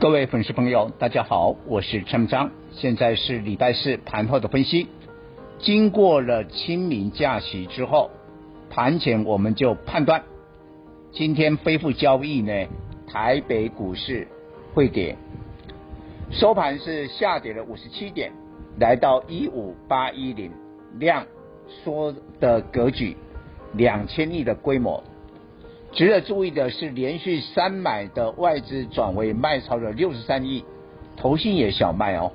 各位粉丝朋友，大家好，我是陈章，现在是礼拜四盘后的分析。经过了清明假期之后，盘前我们就判断，今天恢复交易呢，台北股市会跌，收盘是下跌了五十七点，来到一五八一零，量缩的格局，两千亿的规模。值得注意的是，连续三买的外资转为卖超了六十三亿，投信也小卖哦，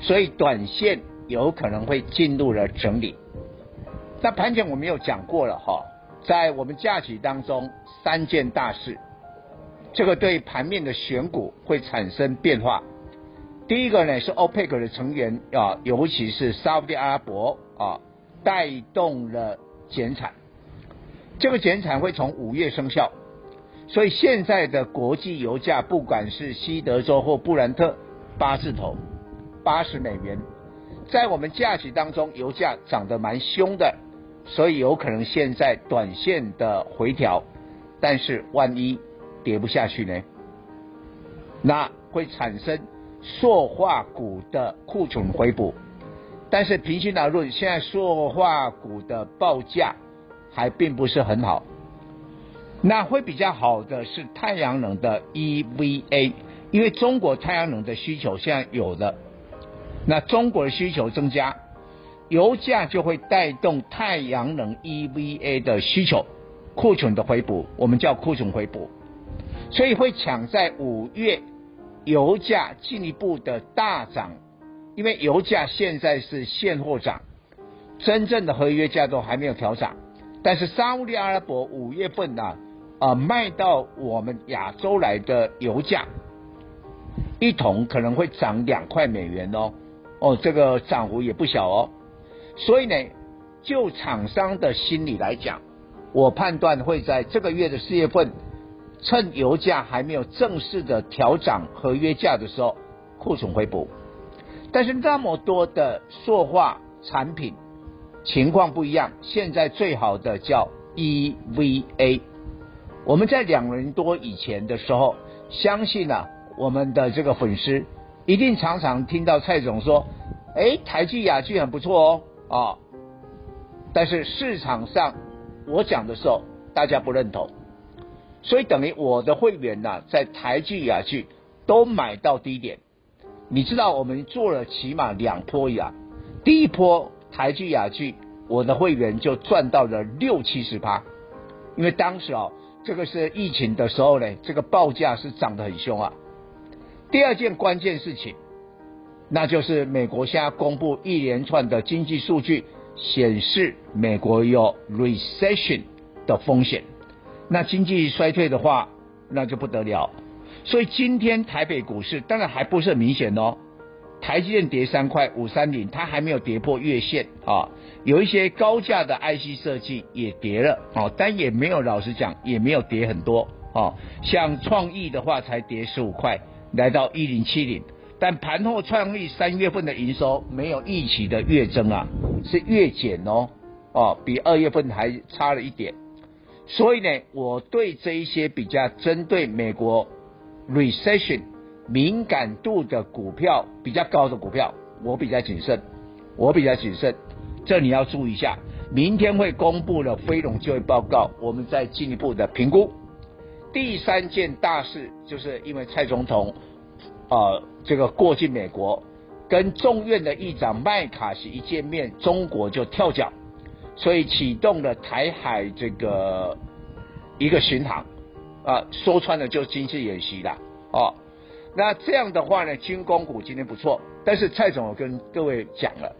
所以短线有可能会进入了整理。那盘前我们有讲过了哈，在我们假期当中三件大事，这个对盘面的选股会产生变化。第一个呢是 OPEC 的成员啊，尤其是沙乌地阿拉伯啊，带动了减产。这个减产会从五月生效，所以现在的国际油价，不管是西德州或布兰特，八字头，八十美元，在我们假期当中，油价涨得蛮凶的，所以有可能现在短线的回调，但是万一跌不下去呢？那会产生塑化股的库存回补，但是平心而论，现在塑化股的报价。还并不是很好，那会比较好的是太阳能的 EVA，因为中国太阳能的需求现在有了，那中国的需求增加，油价就会带动太阳能 EVA 的需求，库存的回补，我们叫库存回补，所以会抢在五月油价进一步的大涨，因为油价现在是现货涨，真正的合约价都还没有调涨。但是沙乌地阿拉伯五月份呢，啊，啊卖到我们亚洲来的油价，一桶可能会涨两块美元哦，哦，这个涨幅也不小哦。所以呢，就厂商的心理来讲，我判断会在这个月的四月份，趁油价还没有正式的调涨合约价的时候，库存回补。但是那么多的塑化产品。情况不一样，现在最好的叫 EVA。我们在两年多以前的时候，相信啊，我们的这个粉丝一定常常听到蔡总说：“哎，台剧、雅剧很不错哦，啊、”但是市场上我讲的时候，大家不认同，所以等于我的会员呐、在台剧、雅剧都买到低点。你知道我们做了起码两波呀，第一波。台聚亚聚，我的会员就赚到了六七十趴，因为当时哦，这个是疫情的时候呢，这个报价是涨得很凶啊。第二件关键事情，那就是美国现在公布一连串的经济数据，显示美国有 recession 的风险。那经济衰退的话，那就不得了。所以今天台北股市当然还不是很明显哦。台积电跌三块五三零，它还没有跌破月线啊。有一些高价的 IC 设计也跌了啊，但也没有老实讲，也没有跌很多啊。像创意的话，才跌十五块，来到一零七零。但盘后创意三月份的营收没有预期的月增啊，是月减哦，哦，比二月份还差了一点。所以呢，我对这一些比较针对美国 recession。敏感度的股票比较高的股票，我比较谨慎，我比较谨慎，这你要注意一下。明天会公布了非农就业报告，我们再进一步的评估。第三件大事就是因为蔡总统，呃，这个过境美国，跟众院的议长麦卡锡一见面，中国就跳脚，所以启动了台海这个一个巡航，啊、说穿了就是军事演习了，哦。那这样的话呢，军工股今天不错，但是蔡总我跟各位讲了，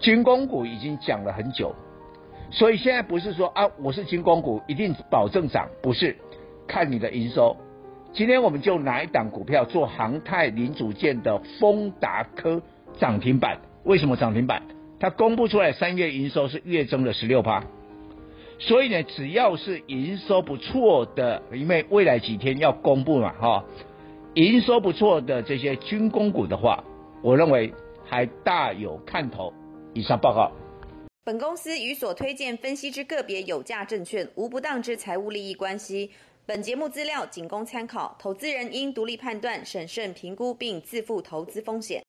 军工股已经讲了很久，所以现在不是说啊，我是军工股一定保证涨，不是，看你的营收，今天我们就拿一档股票做航太零组件的丰达科涨停板。为什么涨停板？它公布出来三月营收是月增了十六趴，所以呢，只要是营收不错的，因为未来几天要公布嘛，哈，营收不错的这些军工股的话，我认为还大有看头。以上报告。本公司与所推荐分析之个别有价证券无不当之财务利益关系。本节目资料仅供参考，投资人应独立判断、审慎评估并自负投资风险。